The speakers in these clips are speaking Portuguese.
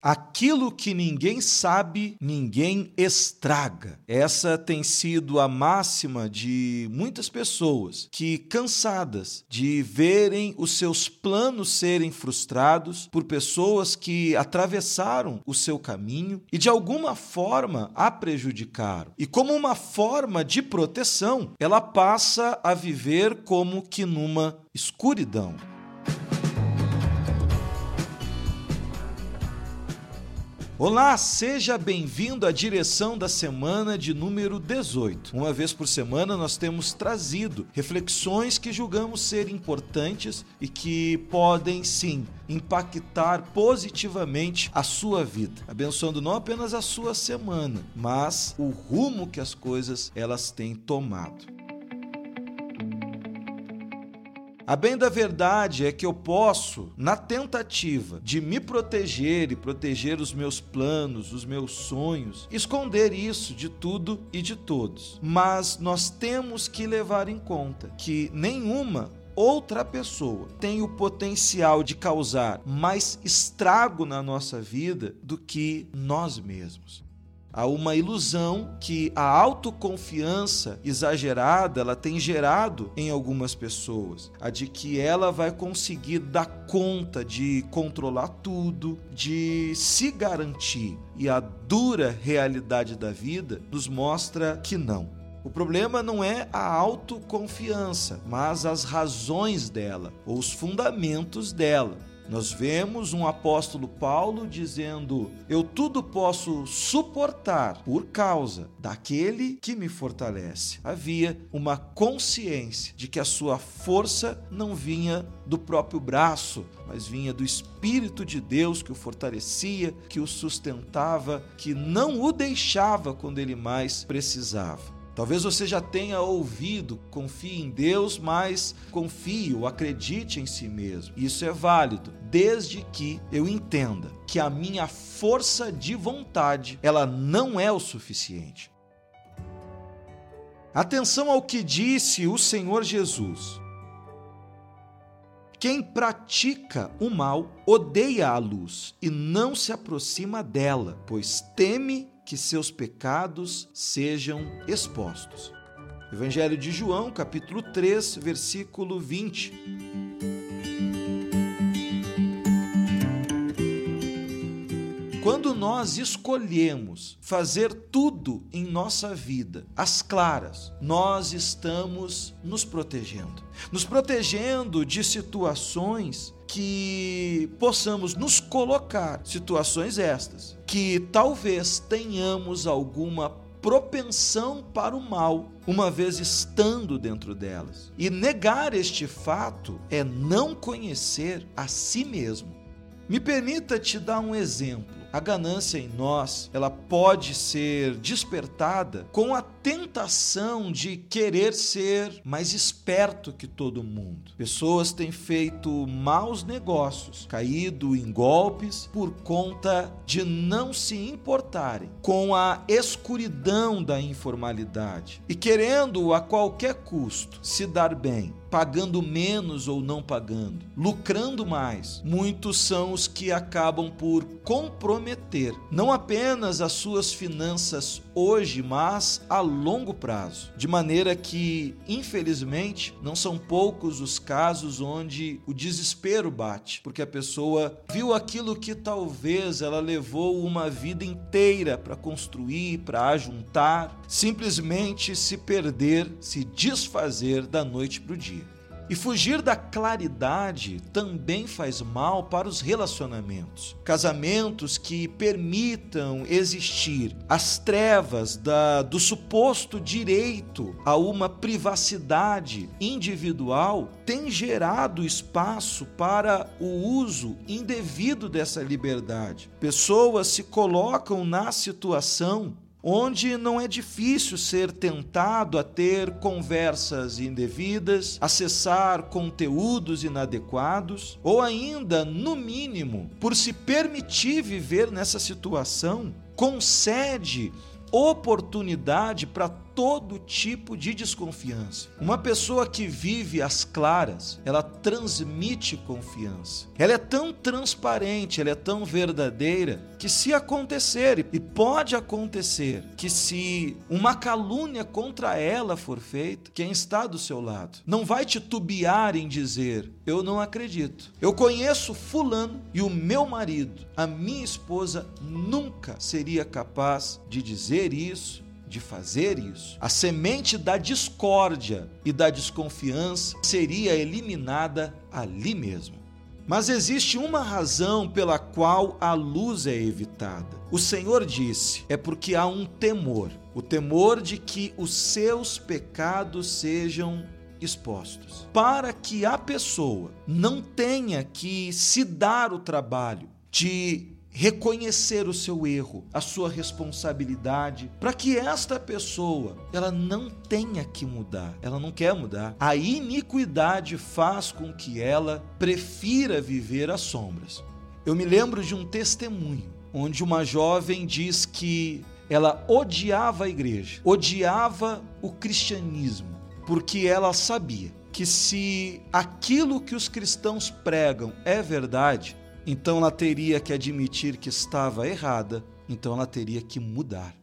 Aquilo que ninguém sabe, ninguém estraga. Essa tem sido a máxima de muitas pessoas que, cansadas de verem os seus planos serem frustrados por pessoas que atravessaram o seu caminho e de alguma forma a prejudicaram. E como uma forma de proteção, ela passa a viver como que numa escuridão. Olá, seja bem-vindo à direção da semana de número 18. Uma vez por semana nós temos trazido reflexões que julgamos ser importantes e que podem sim impactar positivamente a sua vida, abençoando não apenas a sua semana, mas o rumo que as coisas elas têm tomado. A bem da verdade é que eu posso, na tentativa de me proteger e proteger os meus planos, os meus sonhos, esconder isso de tudo e de todos. Mas nós temos que levar em conta que nenhuma outra pessoa tem o potencial de causar mais estrago na nossa vida do que nós mesmos. Há uma ilusão que a autoconfiança exagerada ela tem gerado em algumas pessoas, a de que ela vai conseguir dar conta de controlar tudo, de se garantir. E a dura realidade da vida nos mostra que não. O problema não é a autoconfiança, mas as razões dela, ou os fundamentos dela. Nós vemos um apóstolo Paulo dizendo: Eu tudo posso suportar por causa daquele que me fortalece. Havia uma consciência de que a sua força não vinha do próprio braço, mas vinha do Espírito de Deus que o fortalecia, que o sustentava, que não o deixava quando ele mais precisava. Talvez você já tenha ouvido, confie em Deus, mas confie ou acredite em si mesmo. Isso é válido, desde que eu entenda que a minha força de vontade, ela não é o suficiente. Atenção ao que disse o Senhor Jesus. Quem pratica o mal odeia a luz e não se aproxima dela, pois teme que seus pecados sejam expostos. Evangelho de João, capítulo 3, versículo 20. Quando nós escolhemos fazer tudo em nossa vida às claras, nós estamos nos protegendo. Nos protegendo de situações que possamos nos colocar situações estas, que talvez tenhamos alguma propensão para o mal, uma vez estando dentro delas. E negar este fato é não conhecer a si mesmo. Me permita te dar um exemplo. A ganância em nós, ela pode ser despertada com a tentação de querer ser mais esperto que todo mundo. Pessoas têm feito maus negócios, caído em golpes por conta de não se importarem com a escuridão da informalidade e querendo a qualquer custo se dar bem pagando menos ou não pagando, lucrando mais. Muitos são os que acabam por comprometer não apenas as suas finanças hoje, mas a longo prazo. De maneira que, infelizmente, não são poucos os casos onde o desespero bate, porque a pessoa viu aquilo que talvez ela levou uma vida inteira para construir, para ajuntar, simplesmente se perder, se desfazer da noite para o dia. E fugir da claridade também faz mal para os relacionamentos. Casamentos que permitam existir as trevas da, do suposto direito a uma privacidade individual têm gerado espaço para o uso indevido dessa liberdade. Pessoas se colocam na situação onde não é difícil ser tentado a ter conversas indevidas, acessar conteúdos inadequados, ou ainda, no mínimo, por se permitir viver nessa situação, concede oportunidade para todo tipo de desconfiança. Uma pessoa que vive às claras, ela transmite confiança. Ela é tão transparente, ela é tão verdadeira, que se acontecer, e pode acontecer, que se uma calúnia contra ela for feita, quem está do seu lado não vai titubear em dizer: Eu não acredito. Eu conheço Fulano e o meu marido, a minha esposa, nunca seria capaz de dizer isso de fazer isso, a semente da discórdia e da desconfiança seria eliminada ali mesmo. Mas existe uma razão pela qual a luz é evitada. O Senhor disse: é porque há um temor, o temor de que os seus pecados sejam expostos, para que a pessoa não tenha que se dar o trabalho de reconhecer o seu erro, a sua responsabilidade, para que esta pessoa ela não tenha que mudar, ela não quer mudar. A iniquidade faz com que ela prefira viver às sombras. Eu me lembro de um testemunho onde uma jovem diz que ela odiava a igreja, odiava o cristianismo, porque ela sabia que se aquilo que os cristãos pregam é verdade, então ela teria que admitir que estava errada, então ela teria que mudar.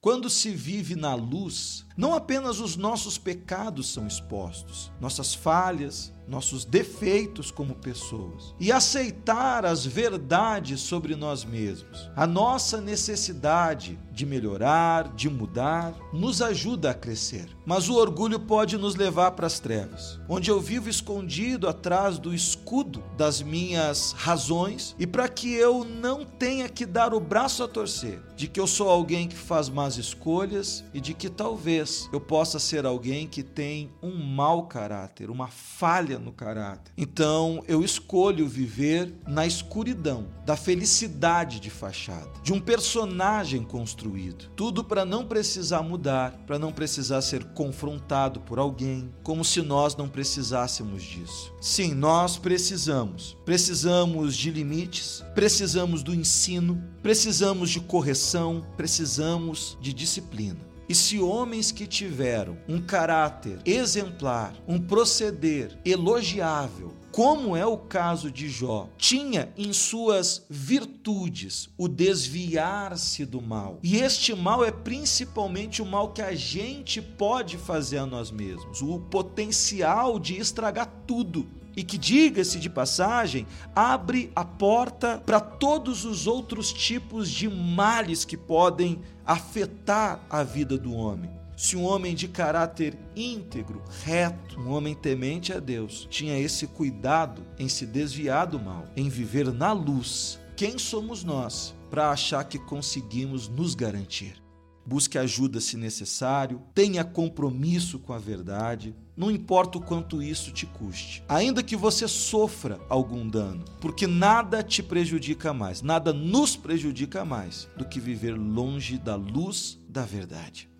Quando se vive na luz, não apenas os nossos pecados são expostos, nossas falhas, nossos defeitos como pessoas e aceitar as verdades sobre nós mesmos. A nossa necessidade de melhorar, de mudar, nos ajuda a crescer. Mas o orgulho pode nos levar para as trevas, onde eu vivo escondido atrás do escudo das minhas razões e para que eu não tenha que dar o braço a torcer de que eu sou alguém que faz más escolhas e de que talvez eu possa ser alguém que tem um mau caráter, uma falha no caráter. Então eu escolho viver na escuridão da felicidade de fachada, de um personagem construído. Tudo para não precisar mudar, para não precisar ser confrontado por alguém, como se nós não precisássemos disso. Sim, nós precisamos. Precisamos de limites, precisamos do ensino, precisamos de correção, precisamos de disciplina. E se homens que tiveram um caráter exemplar, um proceder elogiável, como é o caso de Jó, tinha em suas virtudes o desviar-se do mal. E este mal é principalmente o mal que a gente pode fazer a nós mesmos, o potencial de estragar tudo e que, diga-se de passagem, abre a porta para todos os outros tipos de males que podem afetar a vida do homem. Se um homem de caráter íntegro, reto, um homem temente a Deus, tinha esse cuidado em se desviar do mal, em viver na luz, quem somos nós para achar que conseguimos nos garantir? Busque ajuda se necessário, tenha compromisso com a verdade, não importa o quanto isso te custe, ainda que você sofra algum dano, porque nada te prejudica mais, nada nos prejudica mais do que viver longe da luz da verdade.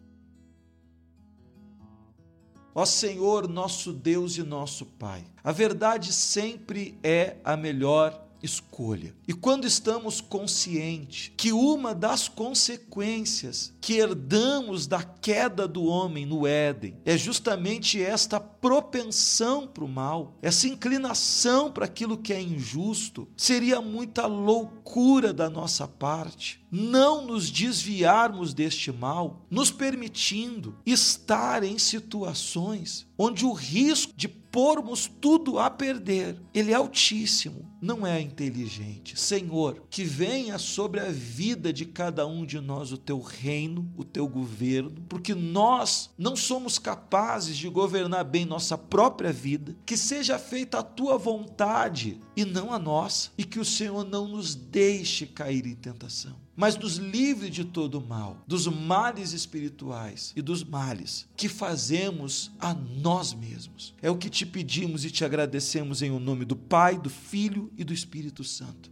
Ó Senhor, nosso Deus e nosso Pai, a verdade sempre é a melhor escolha. E quando estamos conscientes que uma das consequências que herdamos da queda do homem no Éden é justamente esta propensão para o mal, essa inclinação para aquilo que é injusto, seria muita loucura da nossa parte não nos desviarmos deste mal, nos permitindo estar em situações onde o risco de pormos tudo a perder, ele é altíssimo, não é inteligente. Senhor, que venha sobre a vida de cada um de nós o teu reino, o teu governo, porque nós não somos capazes de governar bem nossa própria vida, que seja feita a tua vontade e não a nossa, e que o Senhor não nos deixe cair em tentação mas nos livre de todo mal, dos males espirituais e dos males que fazemos a nós mesmos. É o que te pedimos e te agradecemos em o nome do Pai, do Filho e do Espírito Santo.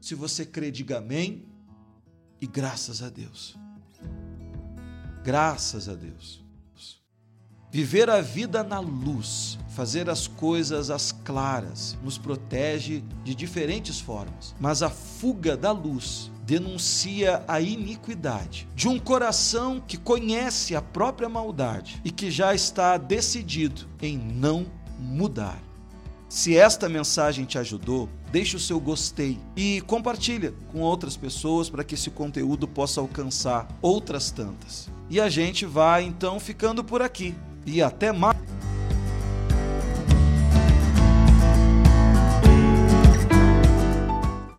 Se você crê, diga amém e graças a Deus. Graças a Deus. Viver a vida na luz, fazer as coisas às claras, nos protege de diferentes formas, mas a fuga da luz denuncia a iniquidade de um coração que conhece a própria maldade e que já está decidido em não mudar. Se esta mensagem te ajudou, deixe o seu gostei e compartilha com outras pessoas para que esse conteúdo possa alcançar outras tantas. E a gente vai então ficando por aqui. E até mais!